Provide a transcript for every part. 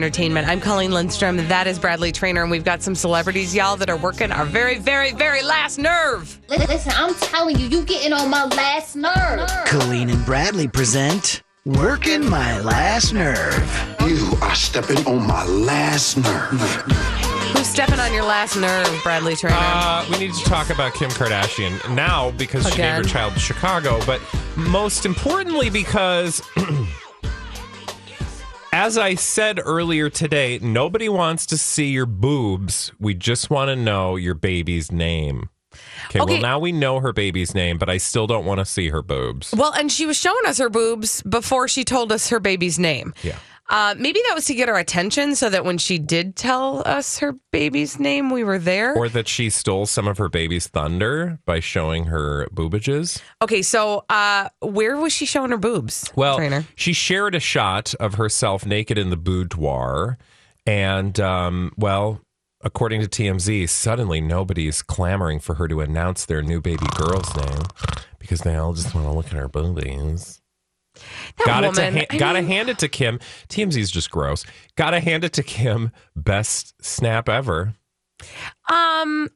Entertainment. I'm Colleen Lindstrom. That is Bradley Trainer, and we've got some celebrities, y'all, that are working our very, very, very last nerve. Listen, I'm telling you, you getting on my last nerve. Colleen and Bradley present Working My Last Nerve. You are stepping on my last nerve. Who's stepping on your last nerve, Bradley Trainer? Uh, we need to talk about Kim Kardashian now because she gave her child to Chicago, but most importantly because, as I said earlier today, nobody wants to see your boobs. We just want to know your baby's name. Okay, Okay. well, now we know her baby's name, but I still don't want to see her boobs. well, and she was showing us her boobs before she told us her baby's name. Yeah. Uh, maybe that was to get our attention so that when she did tell us her baby's name, we were there. Or that she stole some of her baby's thunder by showing her boobages. okay, so uh, where was she showing her boobs? Well, Trainer. she shared a shot of herself naked in the boudoir. And, um, well, according to TMZ, suddenly nobody's clamoring for her to announce their new baby girl's name because they all just want to look at her boobies. That Got woman, it to ha- gotta mean- hand it to Kim. TMZ's just gross. Gotta hand it to Kim. Best snap ever. Um,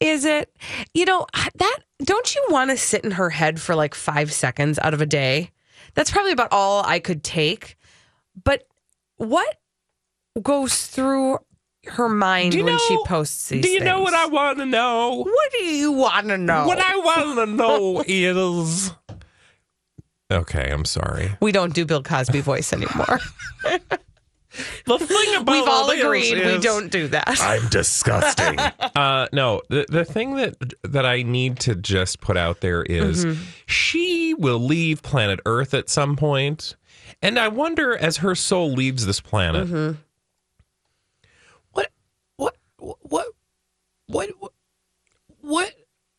is it? You know that? Don't you want to sit in her head for like five seconds out of a day? That's probably about all I could take. But what goes through her mind Do you when she posts these? Do you know what I want to know? What do you want to know? What I want to know is. Okay, I'm sorry. we don't do Bill Cosby voice anymore. The thing about We've all this agreed we don't do that. I'm disgusting. uh, no, the the thing that that I need to just put out there is Mm-hmm. she will leave planet Earth at some point, and I wonder as her soul leaves this planet, Mm-hmm. what what what what what what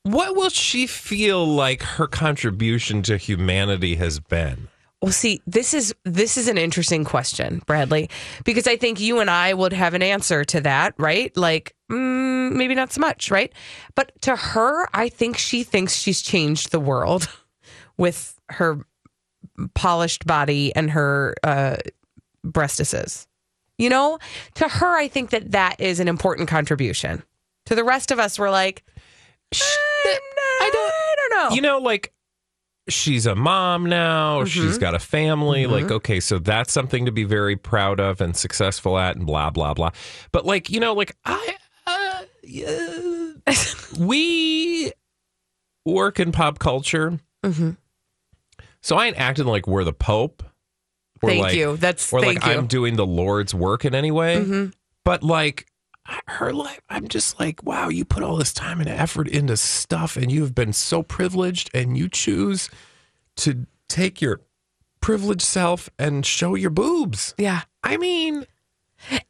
what will she feel like her contribution to humanity has been? Well, see, this is this is an interesting question, Bradley, because I think you and I would have an answer to that, right? Like, mm, maybe not so much, right? But to her, I think she thinks she's changed the world with her polished body and her uh, breastises. You know, to her, I think that that is an important contribution. To the rest of us, we're like, I don't, I don't know. you know, like she's a mom now, she's got a family. Like, okay, so that's something to be very proud of and successful at, and blah blah blah. But like, you know, like I, uh, yeah, we work in pop culture, Mhm. so I ain't acting like we're the Pope. Or Thank like, you. That's or like you. I'm doing the Lord's work in any way. Mhm. But like her life, I'm just like, wow, you put all this time and effort into stuff, and you've been so privileged, and you choose to take your privileged self and show your boobs. yeah. I mean,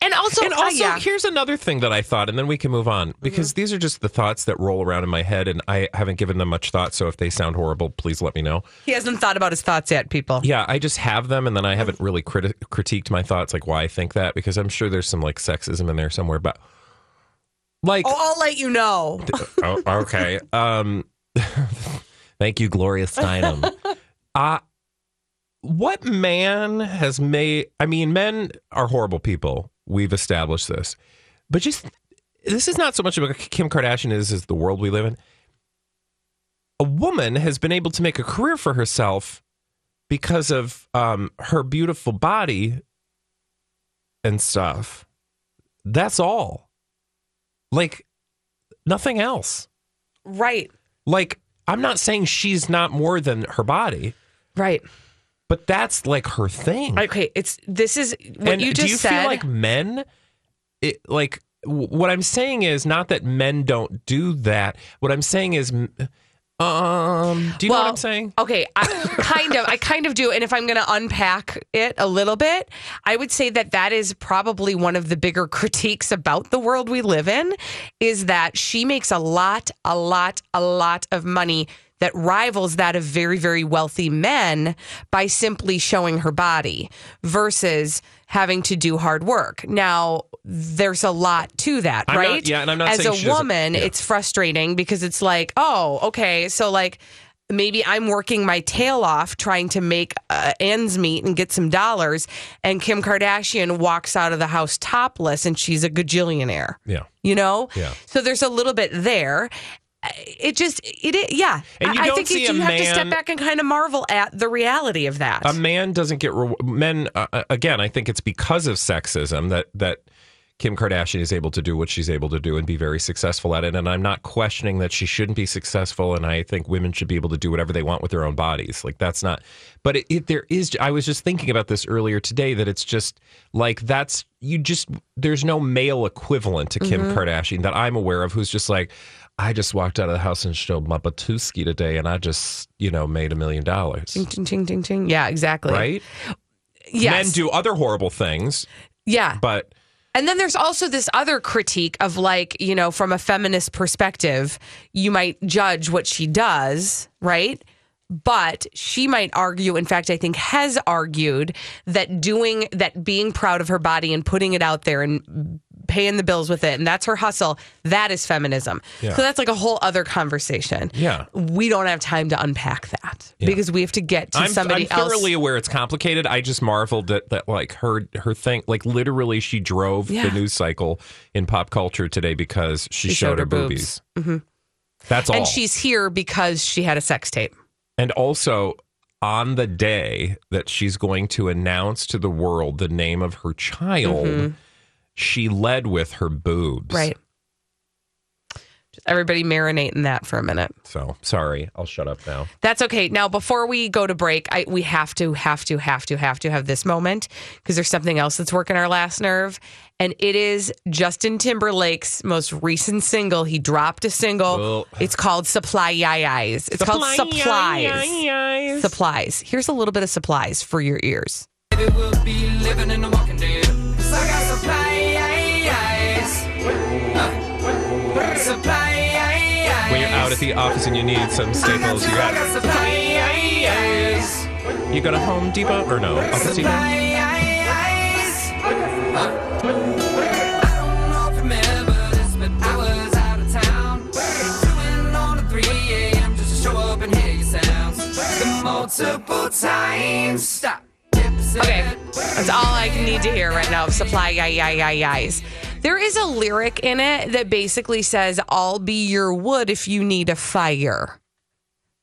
And also, and uh, also, yeah. here's another thing that I thought, and then we can move on because these are just the thoughts that roll around in my head, and I haven't given them much thought. So if they sound horrible, please let me know. He hasn't thought about his thoughts yet, people. Yeah, I just have them, and then I haven't really criti- critiqued my thoughts, like why I think that, because I'm sure there's some like sexism in there somewhere. But like, Oh, I'll let you know. oh, okay, um, thank you, Gloria Steinem. Uh what man has made? I mean, men are horrible people. We've established this, but just this is not so much about Kim Kardashian is as the world we live in. A woman has been able to make a career for herself because of um, her beautiful body and stuff. That's all. Like nothing else. Right. Like I'm not saying she's not more than her body, Right. But that's like her thing. Okay. It's this is what and you do just you said. feel like men it, like w- what I'm saying is not that men don't do that. What I'm saying is um do you know what I'm saying? Okay, I kind of, I kind of do. And if I'm going to unpack it a little bit, I would say that that is probably one of the bigger critiques about the world we live in is that she makes a lot, a lot, a lot of money that rivals that of very, very wealthy men by simply showing her body versus having to do hard work. Now, there's a lot to that, I'm not- right? yeah, and I'm not As a woman, yeah. it's frustrating because it's like, oh, okay, so like maybe I'm working my tail off trying to make uh, ends meet and get some dollars, and Kim Kardashian walks out of the house topless and she's a gajillionaire. Yeah. You know? Yeah. So there's a little bit there. It just, it, it yeah. And you I don't think you, you have to step back and kind of marvel at the reality of that. a man doesn't get re- men uh, uh, again i think it's because of sexism that that kim kardashian is able to do what she's able to do and be very successful at it and i'm not questioning that she shouldn't be successful and i think women should be able to do whatever they want with their own bodies like that's not but it, it there is i was just thinking about this earlier today that it's just like that's you just there's no male equivalent to kim kardashian that i'm aware of who's just like I just walked out of the house and showed my Batuski today, and I just, you know, made a million dollars. Ching, ching, ching, ching, ching. Yeah, exactly. Right? Yes. Men do other horrible things, Yeah. but And then there's also this other critique of like, you know, from a feminist perspective, you might judge what she does, right? But she might argue, in fact, I think has argued that doing that, being proud of her body and putting it out there and paying the bills with it, and that's her hustle, that is feminism. Yeah. So that's like a whole other conversation. Yeah. We don't have time to unpack that because we have to get to I'm, somebody I'm else. thoroughly aware it's complicated. I just marveled that that like her her thing, like literally, she drove Yeah. the news cycle in pop culture today because she, showed, her boobies. Mm-hmm. That's all. and she's here because she had a sex tape. and also on the day that she's going to announce to the world the name of her child, mm-hmm. She led with her boobs. Right. Just everybody marinate in that for a minute. So sorry, I'll shut up now. That's okay. Now, before we go to break, I, we have to, have to, have to, have to have this moment because there's something else that's working our last nerve. And it is Justin Timberlake's most recent single. He dropped a single. Well- it's called Supply Yai Eyes. It's called Supplies. Supplies. Here's a little bit of supplies for your ears. When you're out at the office and you need some staples, you got you go to Home Depot or no Office Depot. Okay, that's all I need to hear right now of Supply Yai Yai Yai Yais. There is a lyric in it that basically says, I'll be your wood if you need a fire.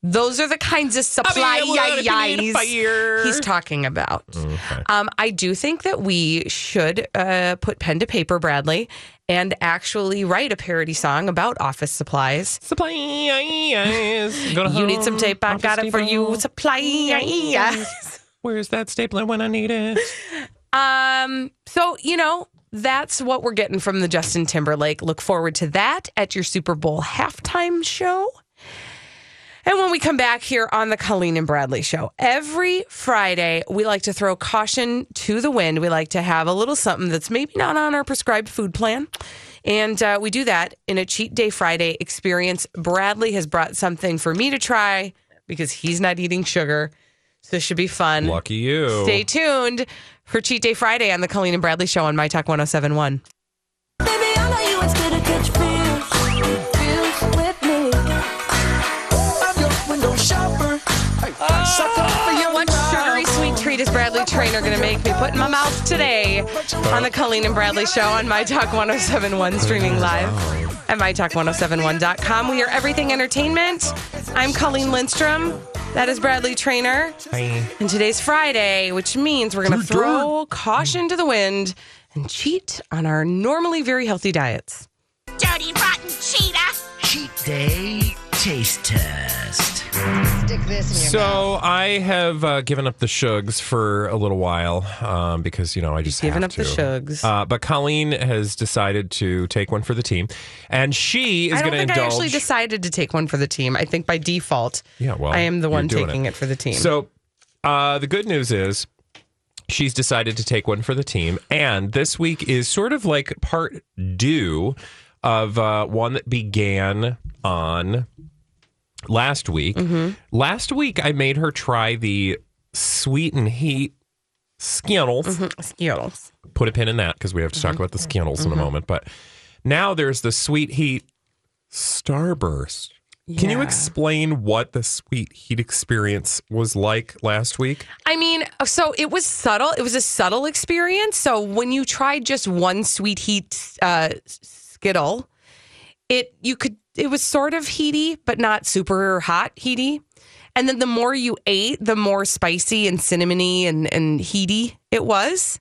Those are the kinds of supply your wood yai need a yais he's talking about. Okay. Um, I do think that we should uh, put pen to paper, Bradley, and actually write a parody song about office supplies. Supplies. Go to You need some tape, I Office got it for you. Depot. Supply yais. Where's that stapler when I need it? Um, so you know, that's what we're getting from the Justin Timberlake. Look forward to that at your Super Bowl halftime show. And when we come back here on the Colleen and Bradley show, every Friday, we like to throw caution to the wind. We like to have a little something that's maybe not on our prescribed food plan. And uh, we do that in a Cheat Day Friday experience. Bradley has brought something for me to try because he's not eating sugar. So this should be fun. Lucky you. Stay tuned for Cheat Day Friday on the Colleen and Bradley Show on My Talk 1071. Baby, I know you instead of catch feels, feels with me. I'm your window shopper. Hey, suck up for your oh, What sugary sweet treat is Bradley Trainer going to make me put in my mouth today on the Colleen and Bradley Show on My Talk 1071 streaming live at MyTalk1071.com. We are everything entertainment. I'm Colleen Lindstrom. That is Bradley Trainer. Hi. And today's Friday, which means we're going to throw caution to the wind and cheat on our normally very healthy diets. Dirty, rotten cheetah. Cheat day taste test. Stick this in your So I have uh, given up the shugs for a little while um, because you know I just given have up the to. shugs. Uh, but Colleen has decided to take one for the team, and she is going to think I indulge. actually decided to take one for the team. I think by default, Yeah, well, I am the one taking it. it. for the team. So uh, the good news is she's decided to take one for the team, and this week is sort of like part due of uh, one that began on last week. Mm-hmm. Last week, I made her try the sweet and heat Skittles. Mm-hmm. Skittles. Put a pin in that because we have to talk about the Skittles in a moment. But now there's the sweet heat Starburst. Can you explain what the sweet heat experience was like last week? I mean, so it was subtle. It was a subtle experience. So when you tried just one sweet heat uh, Skittle, it you could it was sort of heaty, but not super hot heaty. And then the more you ate, the more spicy and cinnamony and and heaty it was.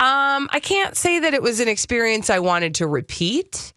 Um, I can't say that it was an experience I wanted to repeat.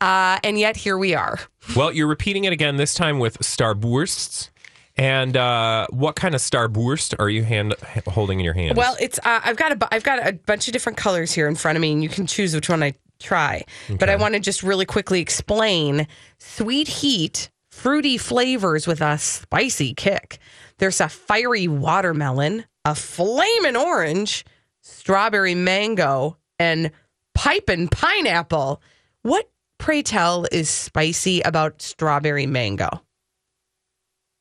Uh, and yet here we are. Well, you're repeating it again, this time with Starbursts. And uh, what kind of Starburst are you hand holding in your hand? Well, it's uh, I've got a bu- I've got a bunch of different colors here in front of me, and you can choose which one I try. But I want to just really quickly explain sweet heat, fruity flavors with a spicy kick. There's a fiery watermelon, a flaming orange, strawberry mango, and piping pineapple. What pray tell is spicy about strawberry mango?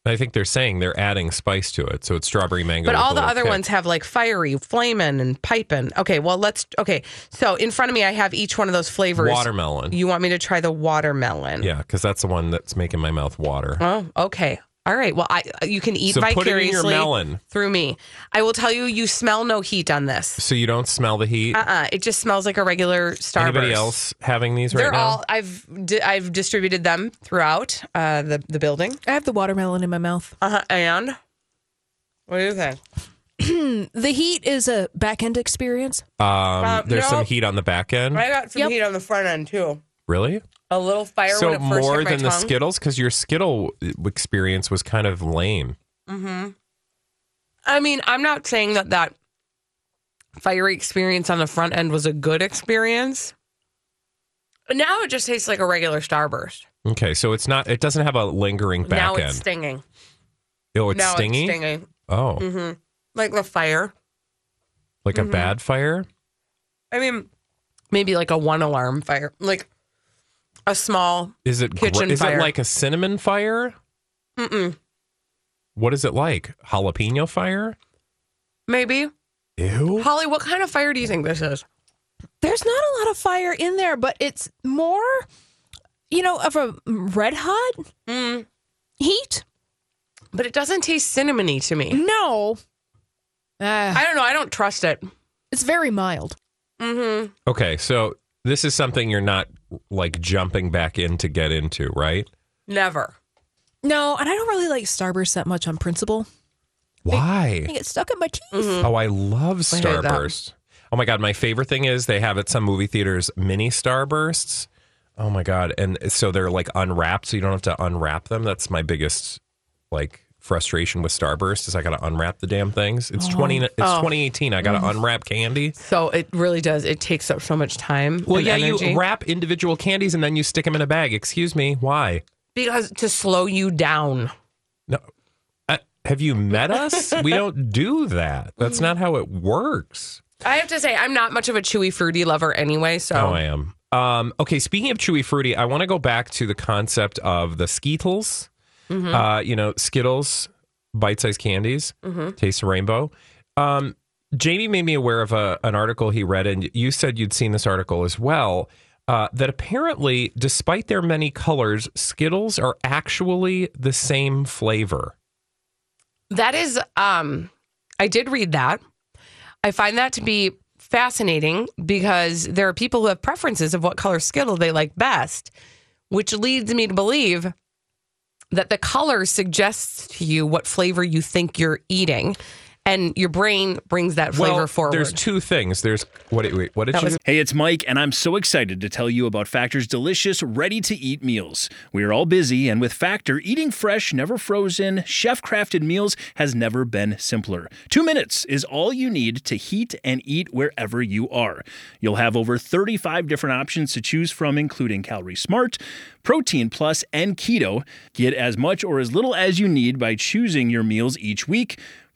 I think they're saying they're adding spice to it. So it's strawberry mango. But all the other kick. ones have like fiery, flamin', and piping. Okay, well let's. Okay, so in front of me, I have each one of those flavors. Watermelon. You want me to try the watermelon? yeah, because that's the one that's making my mouth water. Oh, okay. All right. Well, I you can eat So put it in vicariously your melon. through me. I will tell you, you smell no heat on this. So you don't smell the heat. Uh uh It just smells like a regular Starburst. Anybody else having these right They're now? all. I've di- I've distributed them throughout uh, the the building. I have the watermelon in my mouth. Uh huh. And what do you think? The heat is a back end experience. um, Uh, there's some heat on the back end. I got some Yep. heat on the front end too. Really? A little fire so when it first more than the tongue. Skittles? Because your Skittle experience was kind of lame. Hmm. I mean, I'm not saying that that fiery experience on the front end was a good experience. Now it just tastes like a regular Starburst. Okay, so it's not. It doesn't have a lingering back now end. it's stinging. oh, it's now stingy. it's stinging. Oh, hmm Like the fire. like a bad fire. I mean, maybe like a one alarm fire, like a small. Is it? gr- Kitchen is fire. it like a cinnamon fire? Mm-mm. What is it like? Jalapeno fire? Maybe. Ew. Holly, what kind of fire do you think this is? There's not a lot of fire in there, but it's more, you know, of a red hot Mm. heat. But it doesn't taste cinnamony to me. No. Uh, I don't know. I don't trust it. it's very mild. Mm-hmm. Okay, so this is something you're not like jumping back in to get into, right? Never. No, and I don't really like Starburst that much on principle. Why? I get stuck in my teeth. Mm-hmm. Oh, I love I. Starburst. Oh my god, my favorite thing is they have at some movie theaters mini Starbursts. Oh my god, and so they're like unwrapped, so you don't have to unwrap them. That's my biggest like frustration with Starburst is I got to unwrap the damn things. It's twenty. It's Oh. 2018. I got to unwrap candy. So it really does. It takes up so much time. Well, yeah, energy. you wrap individual candies and then you stick them in a bag. Excuse me, why? because to slow you down. No. Uh, have you met us? we don't do that. That's not how it works. I have to say, I'm not much of a chewy fruity lover anyway. So Oh, I am. Um, okay, speaking of chewy fruity, I want to go back to the concept of the Skittles. Uh, you know, Skittles, bite-sized candies, taste of rainbow. Um, Jamie made me aware of a, an article he read, and you said you'd seen this article as well. Uh, that apparently, despite their many colors, Skittles are actually the same flavor. that is, um, I did read that. I find that to be fascinating because there are people who have preferences of what color Skittle they like best, which leads me to believe that the color suggests to you what flavor you think you're eating, and your brain brings that flavor well, forward. there's two things. There's what? Wait, what did That you? was- Hey, it's Mike, and I'm so excited to tell you about Factor's delicious, ready to eat meals. We are all busy, and with Factor, eating fresh, never frozen, chef crafted meals has never been simpler. Two minutes is all you need to heat and eat wherever you are. You'll have over 35 different options to choose from, including Calorie Smart, Protein Plus, and Keto. Get as much or as little as you need by choosing your meals each week.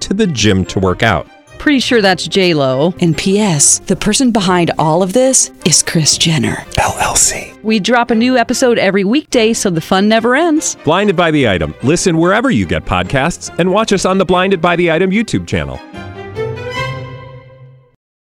to the gym to work out. Pretty sure that's J Lo. And P.S. The person behind all of this is Kris Jenner LLC. We drop a new episode every weekday, so the fun never ends. Blinded by the item. Listen wherever you get podcasts, and watch us on the Blinded by the Item YouTube channel.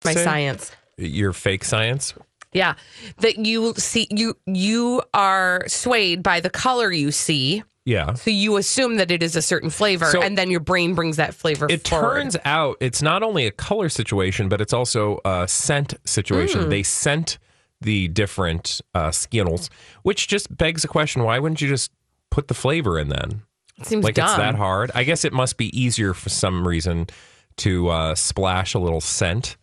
My science. Your fake science. Yeah. That you see you you are swayed by the color you see. Yeah. So you assume that it is a certain flavor So- and then your brain brings that flavor It forward. turns out it's not only a color situation, but it's also a scent situation. They scent the different uh, Skittles, which just begs the question: Why wouldn't you just put the flavor in then? it seems like dumb. it's that hard? I guess it must be easier for some reason to uh, splash a little scent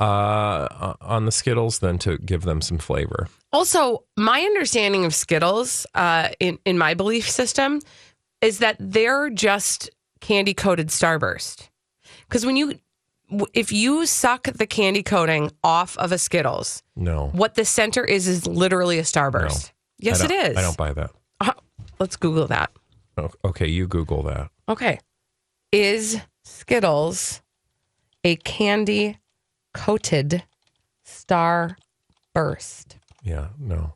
uh, on the Skittles than to give them some flavor. Also, my understanding of Skittles, uh, in in my belief system, is that they're just candy coated Starburst. Because when you, if you suck the candy coating off of a Skittles, No, what the center is is literally a Starburst. Yes, I it is. I don't buy that. Uh, let's Google that. Oh, Okay, you Google that. Okay, is Skittles a candy coated Starburst? Yeah, no.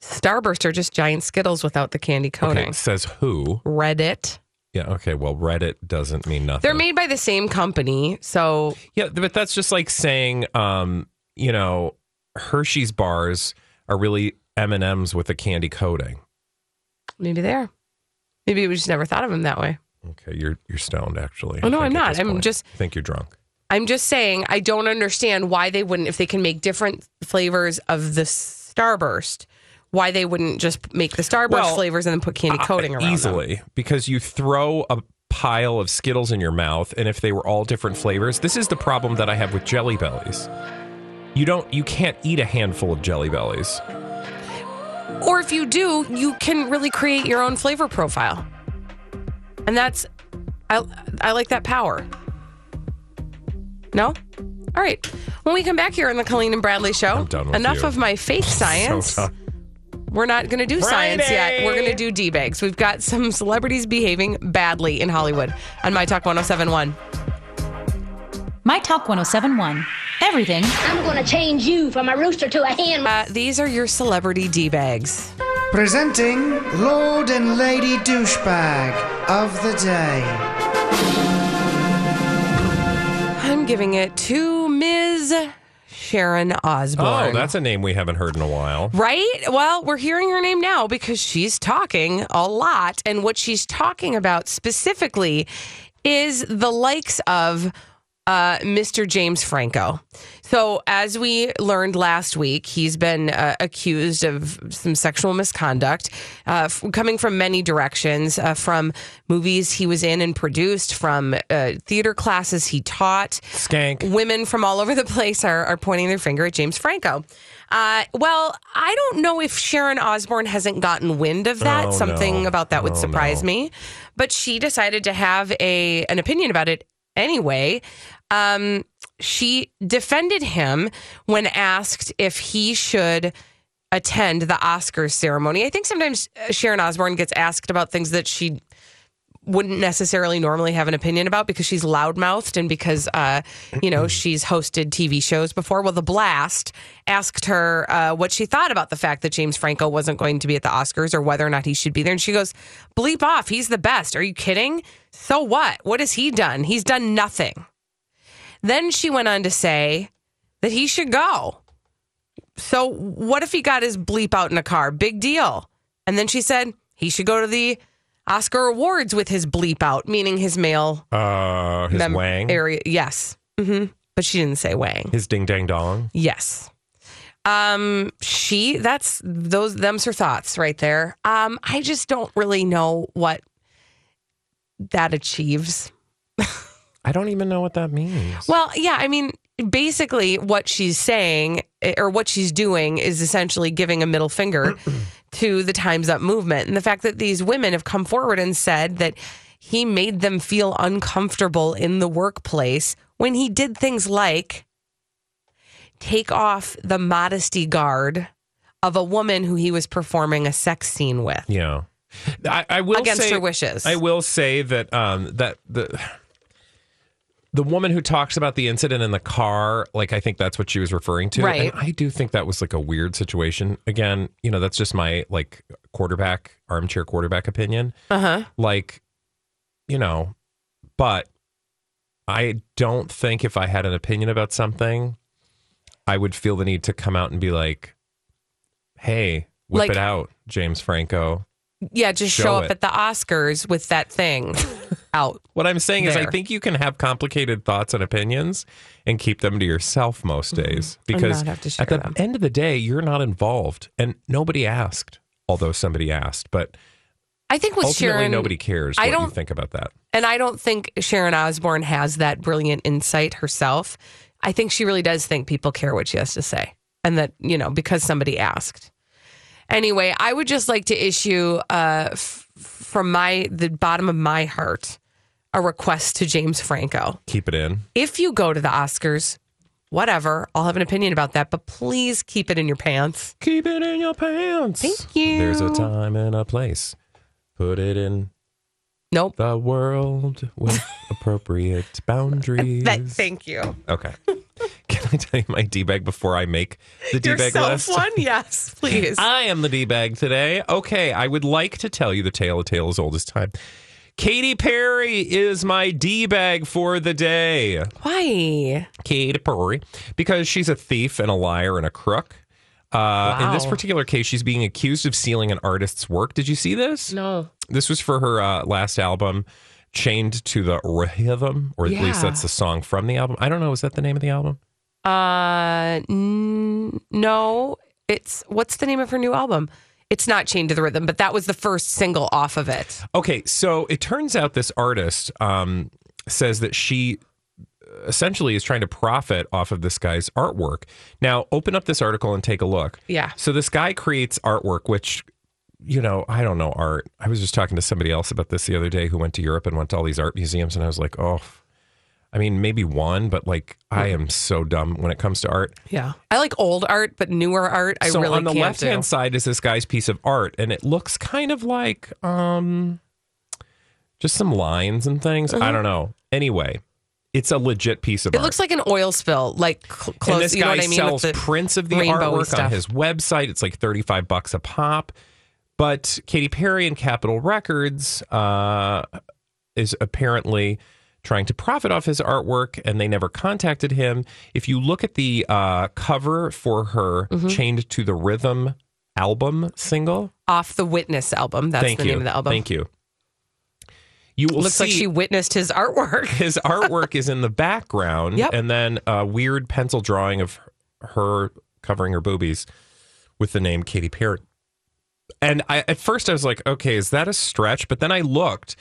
Starburst are just giant Skittles without the candy coating. Okay, says who? Reddit. Yeah. Okay. Well, Reddit doesn't mean nothing. They're made by the same company, so Yeah, but that's just like saying, um, you know, Hershey's bars are really M and M's with a candy coating. maybe they're. Maybe we just never thought of them that way. Okay, you're you're stoned actually. Oh, no, I'm not. I'm just- I think you're drunk. I'm just saying I don't understand why they wouldn't if they can make different flavors of the Starburst. Why they wouldn't just make the Starburst Well, flavors and then put candy coating Uh, around them. easily because you throw a pile of Skittles in your mouth, and if they were all different flavors, this is the problem that I have with Jelly Bellies. You don't, you can't eat a handful of Jelly Bellies. Or if you do, you can really create your own flavor profile. And that's I I like that power. No? All right. When we come back here on the Colleen and Bradley show, I'm done with enough you. of my faith science. So, We're not going to do science yet. We're going to do D bags. We've got some celebrities behaving badly in Hollywood on My Talk 1071. My Talk 1071. Everything I'm gonna change you from a rooster to a hen. Uh, these are your celebrity D bags. Presenting Lord and Lady Douchebag of the Day. Giving it to Ms. Sharon Osbourne. oh, that's a name we haven't heard in a while. Right? Well, we're hearing her name now because she's talking a lot. And what she's talking about specifically is the likes of uh, Mr. James Franco. So, as we learned last week, he's been uh, accused of some sexual misconduct uh, f- coming from many directions uh, from movies he was in and produced, from uh, theater classes he taught Skank. women from all over the place are, are pointing their finger at James Franco. Uh, well, I don't know if Sharon Osbourne hasn't gotten wind of that. Oh, Something no. about that would Oh, surprise no. me, but she decided to have a an opinion about it anyway. Um, she defended him when asked if he should attend the Oscars ceremony. I think sometimes uh, Sharon Osbourne gets asked about things that she wouldn't necessarily normally have an opinion about because she's loudmouthed and because uh, you know she's hosted TV shows before. Well, The Blast asked her uh, what she thought about the fact that James Franco wasn't going to be at the Oscars or whether or not he should be there, and she goes, "Bleep off! He's the best. Are you kidding? So what? What has he done? He's done nothing." Then she went on to say that he should go. So what if he got his bleep out in a car? Big deal. And then she said he should go to the Oscar Awards with his bleep out, meaning his male Uh, his mem- wang, area. Yes. hmm But she didn't say wang. his ding dang dong. Yes. Um, she that's those them's her thoughts right there. Um, I just don't really know what that achieves. I don't even know what that means. Well, yeah, I mean, basically, what she's saying eh, or what she's doing is essentially giving a middle finger to the Time's Up movement. And the fact that these women have come forward and said that he made them feel uncomfortable in the workplace when he did things like take off the modesty guard of a woman who he was performing a sex scene with. Yeah. I, I will Against say, her wishes. I will say that um that the the woman who talks about the incident in the car, like I think that's what she was referring to. Right. And I do think that was like a weird situation. Again, you know, that's just my like quarterback, armchair quarterback opinion. Uh huh. Like, you know, but I don't think if I had an opinion about something, I would feel the need to come out and be like, hey, whip Like- it out, James Franco. Yeah, just show, Show up it. at the Oscars with that thing out. What I'm saying is, I think you can have complicated thoughts and opinions and keep them to yourself most mm-hmm. days because not have to share at the them. end of the day, you're not involved and nobody asked, although somebody asked. But I think with ultimately, Sharon, nobody cares I don't- think about that. And I don't think Sharon Osbourne has that brilliant insight herself. I think she really does think people care what she has to say. And that, you know, because somebody asked. Anyway, I would just like to issue uh, f- from my the bottom of my heart a request to James Franco. Keep it in. If you go to the Oscars, whatever, I'll have an opinion about that, but please keep it in your pants. Keep it in your pants. Thank you. There's a time and a place. Put it in Nope. the world with appropriate boundaries. That, thank you. okay. I tell you my D bag before I make the D bag Yourself list? one? Yes, please. I am the D bag today. Okay, I would like to tell you the tale of tale as old as time. Katy Perry is my D bag for the day. Why? Katy Perry, because she's a thief and a liar and a crook. Uh, In this particular case, she's being accused of stealing an artist's work. Did you see this? No. This was for her uh, last album, Chained to the Rhythm, or at least that's the song from the album. I don't know. Is that the name of the album? Uh, n- no. It's what's the name of her new album? It's not Chained to the Rhythm, but that was the first single off of it. Okay, so it turns out this artist um, says that she essentially is trying to profit off of this guy's artwork. Now, open up this article and take a look. Yeah. So this guy creates artwork, which, you know, I don't know art. I was just talking to somebody else about this the other day who went to Europe and went to all these art museums, and I was like, oh, I mean, maybe one, but like, I am so dumb when it comes to art. Yeah. I like old art, but newer art, I so really on the left hand side is this guy's piece of art, and it looks kind of like um, just some lines and things. I don't know. Anyway, it's a legit piece of Uh-huh. It looks like an oil spill, like cl- close. and this you know guy what I mean? sells the prints of the artwork stuff. on his website. It's like thirty five bucks a pop. But Katy Perry and Capitol Records uh, is apparently trying to profit off his artwork, and they never contacted him. If you look at the uh, cover for her Mm-hmm. "Chained to the Rhythm" album single, off the Witness album. That's thank the you, name of the album. thank you. You will Looks see like she witnessed his artwork. his artwork is in the background Yep. and then a weird pencil drawing of her covering her boobies with the name Katy Perry. And I, at first I was like, okay, is that a stretch? But then I looked.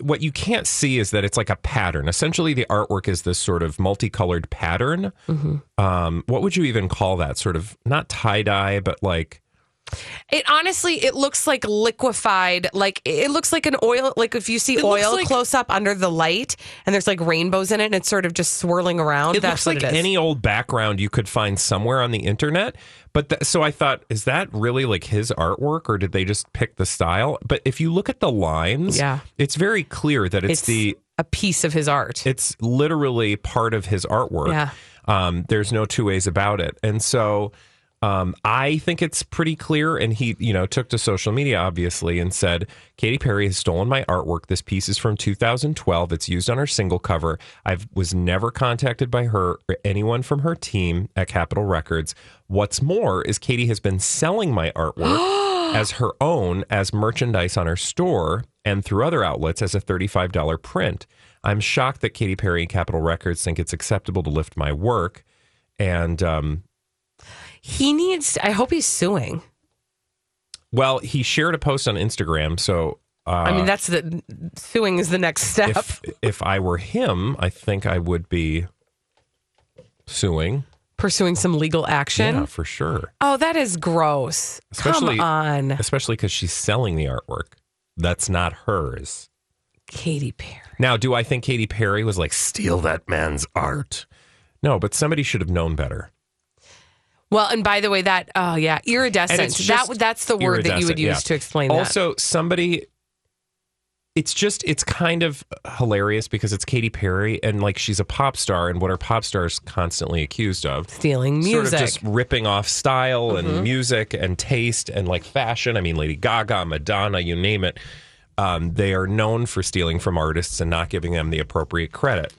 What you can't see is that it's like a pattern. Essentially, the artwork is this sort of multicolored pattern. Um, what would you even call that? Sort of not tie dye, but like It honestly, it looks like liquefied. Like it looks like an oil. Like if you see It oil like- close up under the light, and there's like rainbows in it, and it's sort of just swirling around. it That's looks like it any old background you could find somewhere on the internet. But th- so I thought, is that really like his artwork, or did they just pick the style? But if you look at the lines, Yeah. it's very clear that it's, It's the a piece of his art. it's literally part of his artwork. Yeah. Um, there's no two ways about it. And so um, I think it's pretty clear. And he, you know, took to social media, obviously, and said, Katy Perry has stolen my artwork. This piece is from 2012. It's used on her single cover. I was never contacted by her or anyone from her team at Capitol Records. What's more is Katy has been selling my artwork as her own as merchandise on her store and through other outlets as a $35 print. I'm shocked that Katy Perry and Capitol Records think it's acceptable to lift my work. And um, he needs. I hope he's suing. well, he shared a post on Instagram, so Uh, I mean, that's the suing is the next step. if if I were him, I think I would be suing. Pursuing some legal action. Yeah, for sure. Oh, that is gross. Especially Come on, especially because she's selling the artwork. That's not hers. Katy Perry. Now, do I think Katy Perry was like steal that man's art? No, but somebody should have known better. Well, and by the way, that oh yeah, iridescent. That that's the word that you would use yeah. to explain that. Also, somebody. It's just it's kind of hilarious because it's Katy Perry and like she's a pop star and what are pop stars constantly accused of? Stealing Sort music. of just ripping off style Mhm. and music and taste and like fashion. I mean, Lady Gaga, Madonna, you name it. Um, they are known for stealing from artists and not giving them the appropriate credit.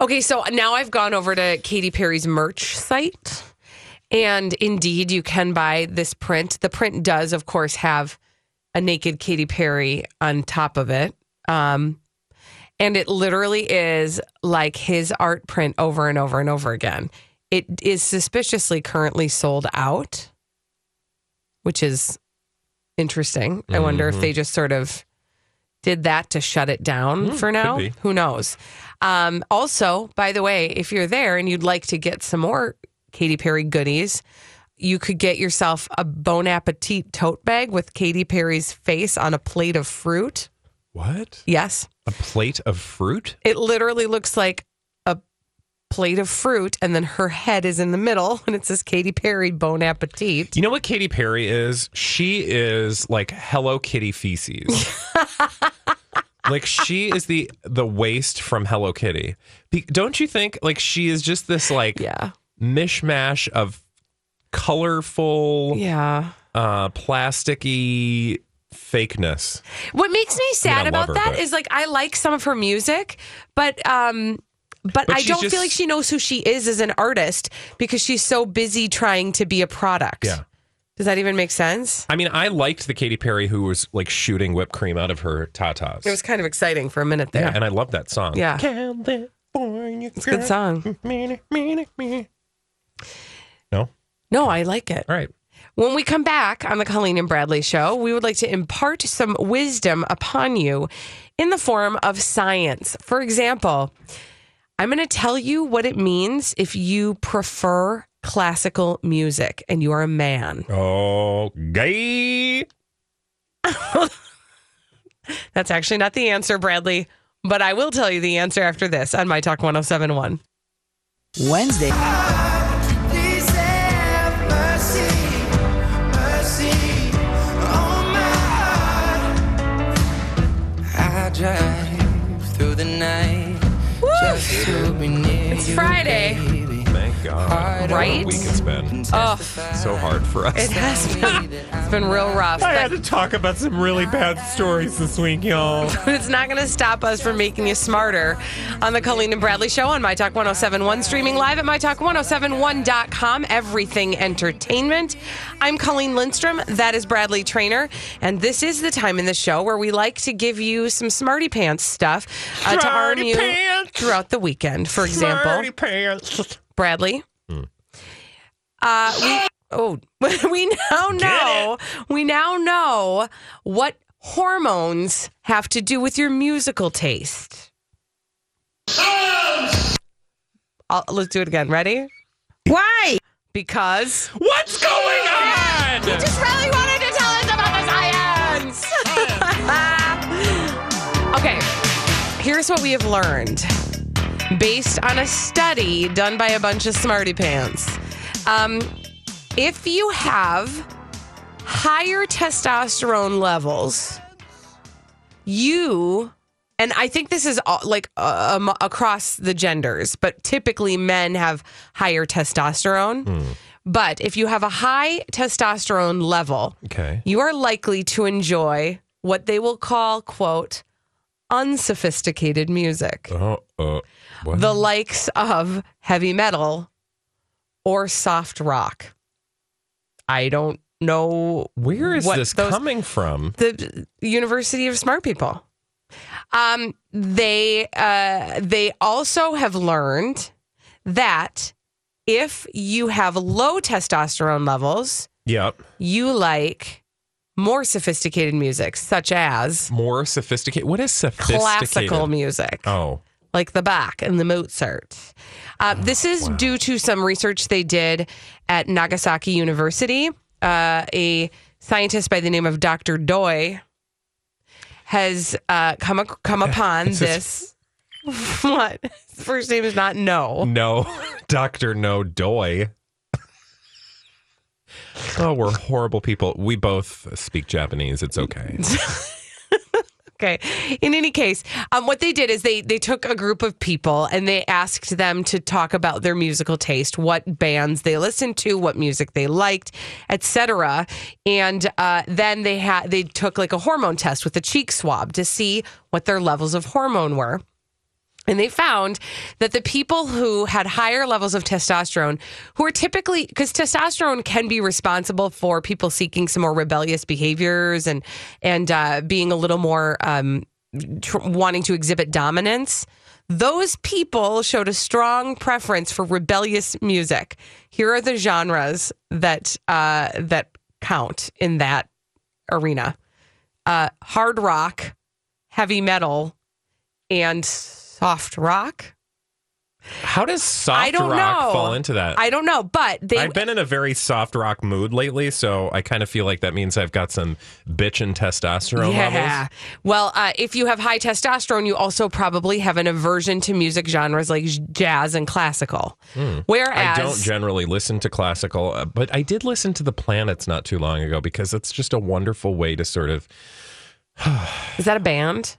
Okay, so now I've gone over to Katy Perry's merch site, and indeed, you can buy this print. The print does, of course, have a naked Katy Perry on top of it. Um, and it literally is like his art print over and over and over again. It is suspiciously currently sold out, which is interesting. I wonder if they just sort of did that to shut it down Hmm, for now. Who knows? Um, also, by the way, if you're there and you'd like to get some more Katy Perry goodies, you could get yourself a Bon Appetit tote bag with Katy Perry's face on a plate of fruit. What? Yes. A plate of fruit? It literally looks like a plate of fruit, and then her head is in the middle, and it says Katy Perry Bon Appetit. You know what Katy Perry is? She is like Hello Kitty feces. like she is the the waste from Hello Kitty. Don't you think? Like she is just this like yeah. Mishmash of colorful, Yeah. uh, plasticky fakeness. What makes me sad I love about her, that but- is like I like some of her music, but um but, But I don't just- feel like she knows who she is as an artist because she's so busy trying to be a product. Yeah. Does that even make sense? I mean, I liked the Katy Perry who was like shooting whipped cream out of her tatas. It was kind of exciting for a minute there. yeah, and I love that song. Yeah. California It's a good song. No. No, I like it. All right. When we come back on the Colleen and Bradley show, we would like to impart some wisdom upon you in the form of science. For example, I'm going to tell you what it means if you prefer classical music and you are a man. Oh, gay. That's actually not the answer, Bradley, but I will tell you the answer after this on My Talk 1071. Wednesday. It's Friday. Baby. God. Right? What a week it's been. Oh, So hard for us. it has been. It's been real rough. I had to talk about some really bad stories this week, y'all. but it's not going to stop us from making you smarter on the Colleen and Bradley Show on My Talk 1071, streaming live at MyTalk1071.com. Everything Entertainment. I'm Colleen Lindstrom. That is Bradley Trainer. And this is the time in the show where we like to give you some smarty pants stuff uh, to arm you pants. throughout the weekend. For example, Smarty pants. Bradley. Uh, we oh we now know we now know what hormones have to do with your musical taste. I'll, let's do it again. Ready? Why? Because What's going on? you just really wanted to tell us about the science. okay, here's what we have learned based on a study done by a bunch of smarty pants. Um, if you have higher testosterone levels, you and I think this is all, like uh, um, across the genders, but typically men have higher testosterone. But if you have a high testosterone level, Okay. you are likely to enjoy what they will call, quote, unsophisticated music. Oh, uh, what? The likes of heavy metal or soft rock. I don't know Where is this those- coming from? the University of Smart People. Um, they uh, they also have learned that if you have low testosterone levels, Yep. you like more sophisticated music, such as More sophisticated. What is sophisticated? classical music. Oh, like the Bach and the Mozart. Uh, this is due to some research they did at Nagasaki University. Uh, a scientist by the name of Dr. Doi has uh, come ac- come upon It's this. what? His first name is not No. no, Doctor No Doi. oh, we're horrible people. We both speak Japanese. It's okay. Okay. In any case, um, what they did is they they took a group of people and they asked them to talk about their musical taste, what bands they listened to, what music they liked, etc. And uh, then they had they took like a hormone test with a cheek swab to see what their levels of hormone were. And they found that the people who had higher levels of testosterone, who are typically, because testosterone can be responsible for people seeking some more rebellious behaviors and and uh, being a little more um, tr- wanting to exhibit dominance. Those people showed a strong preference for rebellious music. Here are the genres that uh, that count in that arena: uh, hard rock, heavy metal, and soft rock. How does soft I don't rock know. fall into that? I don't know, but they I've been in a very soft rock mood lately, so I kind of feel like that means I've got some bitch and testosterone yeah. levels. Well, uh, if you have high testosterone, you also probably have an aversion to music genres like jazz and classical. Whereas Hmm. I don't generally listen to classical, uh, but I did listen to the planets not too long ago because it's just a wonderful way to sort of. is that a band?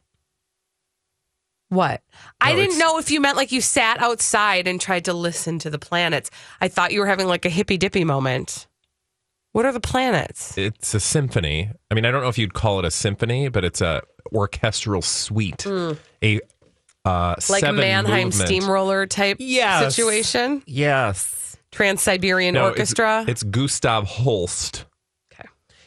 What? I didn't know if you meant like you sat outside and tried to listen to the planets. I thought you were having like a hippy dippy moment. What are the planets? It's a symphony. I mean, I don't know if you'd call it a symphony, but it's a orchestral suite, a uh. Like Mannheim movement. steamroller type Yes. situation? Yes, Trans Siberian No, it's- Orchestra? It's, Gustav Holst.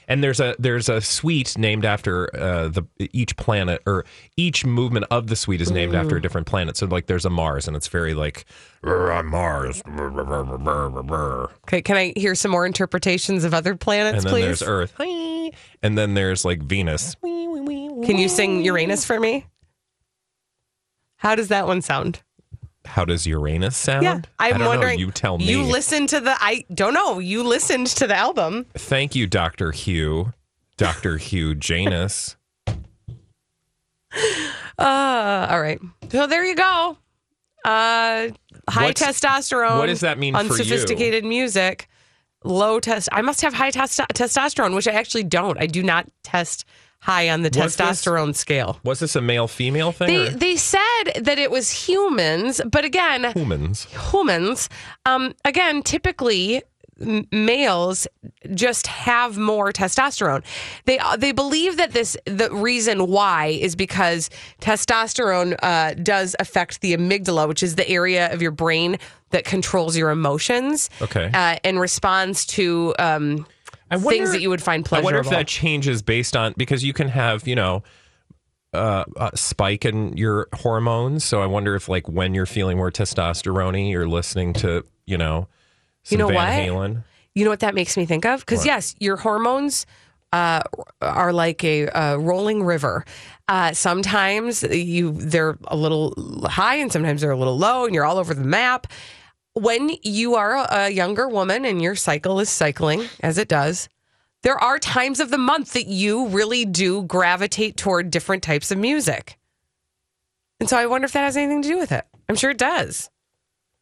And there's a there's a suite named after uh, the each planet or each movement of the suite is named Mm. after a different planet. So like there's a Mars and it's very like "Rrr, I'm Mars. Rrr, rrr, rrr, rrr, rrr, rrr." Okay, can I hear some more interpretations of other planets, And then please? there's Earth. And then there's like Venus. Can you sing Uranus for me? How does that one sound? How does Uranus sound? Yeah, I I'm don't wondering. Know. You tell me. You listened to the. I don't know. You listened to the album. Thank you, Doctor Hugh. Doctor Hugh Janus. Uh, all right. So there you go. Uh, high What's- testosterone. what does that mean for you? Unsophisticated music. Low test. I must have high testo- testosterone, which I actually don't. I do not test high on the Was this- testosterone scale. Was this a male female thing? They they said that it was humans, but again, humans. humans, um, again, typically males just have more testosterone. They uh, they believe that this the reason why is because testosterone uh, does affect the amygdala, which is the area of your brain that controls your emotions. Okay. uh, and responds to um, I things that you would find I pleasurable. wonder if that changes based on because you can have you know uh, a spike in your hormones. So I wonder if like when you're feeling more testosterone, you're listening to you know some You know Van what? Halen. You know what that makes me think of? Because yes, your hormones uh, are like a, uh rolling river. Uh, sometimes you they're a little high, and sometimes they're a little low, and you're all over the map. When you are a, younger woman and your cycle is cycling as it does, there are times of the month that you really do gravitate toward different types of music. And so I wonder if that has anything to do with it. I'm sure it does.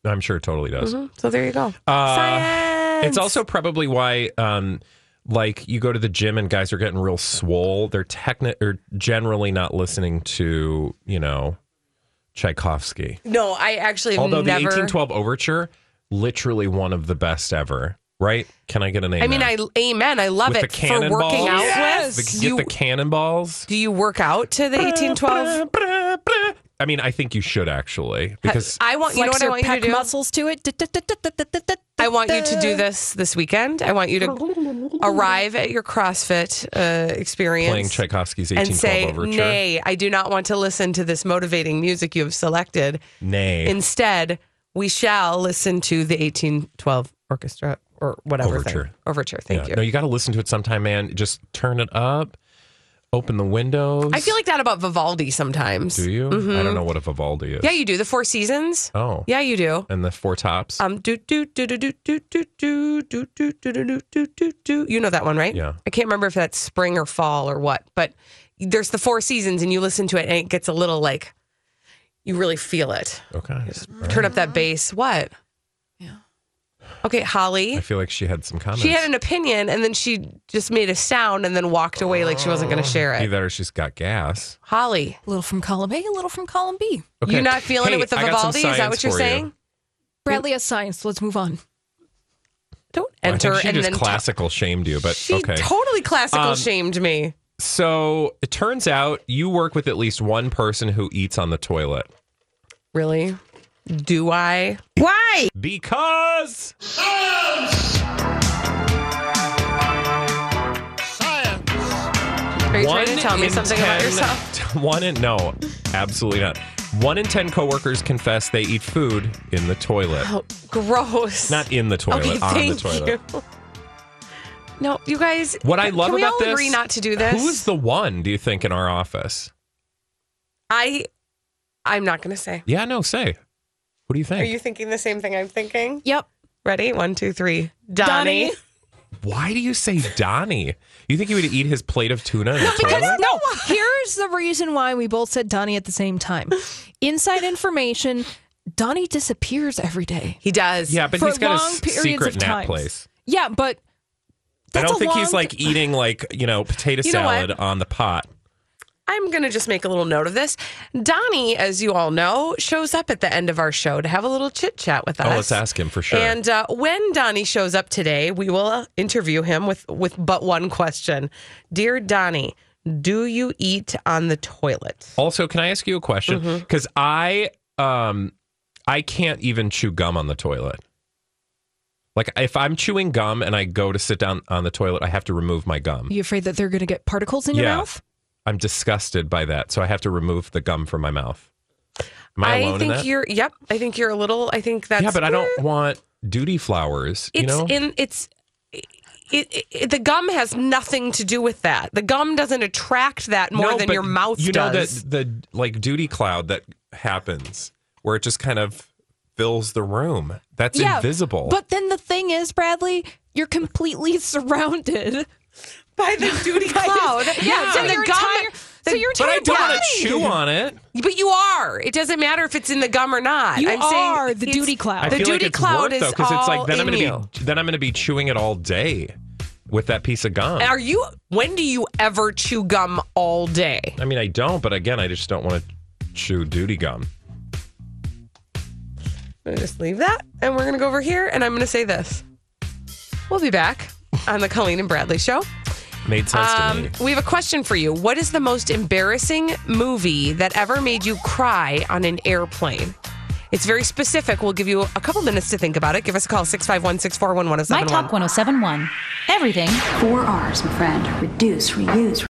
I'm sure it totally does. Mhm. So there you go. Uh, Science. It's also probably why, um, like, you go to the gym and guys are getting real swole. They're techni- or generally not listening to, you know, Tchaikovsky. no. I actually Although the 1812 Overture, literally one of the best ever. Right? Can I get an amen? I mean, I amen. I love With it the for working out Yes. with. The- get you, the cannonballs. do you work out to the eighteen twelve? I mean, I think you should actually because I want you know what I want you to do. muscles to it. I want you to do this this weekend. I want you to arrive at your CrossFit uh, experience playing Tchaikovsky's and 1812 say, Overture. "Nay, I do not want to listen to this motivating music you have selected. Nay. Instead, we shall listen to the 1812 orchestra or whatever Overture. thing. Overture. Thank Yeah. you. No, you got to listen to it sometime, man. Just turn it up, open the windows. I feel like that about Vivaldi sometimes. Do you? Mhm. I don't know what a Vivaldi is. Yeah, you do. The Four Seasons. Oh. Yeah, you do. And the four tops. Um, do do do do do do do do do do do do do do do. You know that one, right? Yeah. I can't remember if that's spring or fall or what, but there's the Four Seasons, and you listen to it, and it gets a little like you really feel it. Okay. Turn up that bass. What? Yeah. Okay, Holly. I feel like she had some comments. She had an opinion, and then she just made a sound, and then walked away like she wasn't going to share it. Either she's got gas. Holly, A little from column A, a little from column B. Okay. you not feeling Hey, it with the I got some Vivaldi? Is that science what you're for you. saying? Bradley has science. Let's move on. Don't I enter think she and just then classical shamed you, but she okay. totally classical Um, shamed me. so it turns out you work with at least one person who eats on the toilet. Really? Do I? Why? Because Science. Science! Are you trying to tell me in something about yourself? One in no, absolutely not. One in ten coworkers confess they eat food in the toilet. Oh, gross. Not in the toilet, okay, on the thank toilet. you. No, you guys. What I can- love can we about all this, agree not to do this? Who's the one? Do you think in our office? I? I'm not going to say. Yeah, no, say. What do you think? Are you thinking the same thing I'm thinking? Yep. Ready? One, two, three. Donnie. Donnie. Why do you say Donnie? You think he would eat his plate of tuna in the Because toilet? no, here's the reason why we both said Donnie at the same time. Inside information: Donnie disappears every day. He does. Yeah, but he's got a secret nap times. place. Yeah, but I don't a think he's like eating like you know potato You know what? salad on the pot. I'm going to just make a little note of this. Donnie, as you all know, shows up at the end of our show to have a little chit chat with us. Oh, let's ask him for sure. And uh, when Donnie shows up today, we will uh, interview him with, with but one question. Dear Donnie, do you eat on the toilet? Also, can I ask you a question? Mm-hmm. Because I um I can't even chew gum on the toilet. Like if I'm chewing gum and I go to sit down on the toilet, I have to remove my gum. Are you afraid that they're going to get particles in your Yeah. mouth? I'm disgusted by that, so I have to remove the gum from my mouth. Am I, alone think you're. Yep, I think you're a little. I think that's. yeah, but I don't want duty flowers. It's you know, in. It's. It, it, the gum has nothing to do with that. The gum doesn't attract that more No, than your mouth You does. know that the like duty cloud that happens where it just kind of fills the room. That's invisible. But then the thing is, Bradley, you're completely surrounded by the duty cloud. Yeah, so and the your gum. entire- so your But I entire don't want to chew on it. But you are. It doesn't matter if it's in the gum or not. You I'm are saying the duty cloud. I The feel duty like it's cloud work is though because it's all like then I'm in gonna you. be then I'm gonna be chewing it all day with that piece of gum. Are you? When do you ever chew gum all day? I mean, I don't, but again, I just don't want to chew duty gum. I'm gonna just leave that, and we're gonna go over here, and I'm gonna say this. We'll be back on the Colleen and Bradley show. Made sense to Um, me. we have a question for you. What is the most embarrassing movie that ever made you cry on an airplane? It's very specific. We'll give you a couple minutes to think about it. Give us a call, 651 641 My Talk 1071. Everything Four R's, my friend. Reduce, reuse,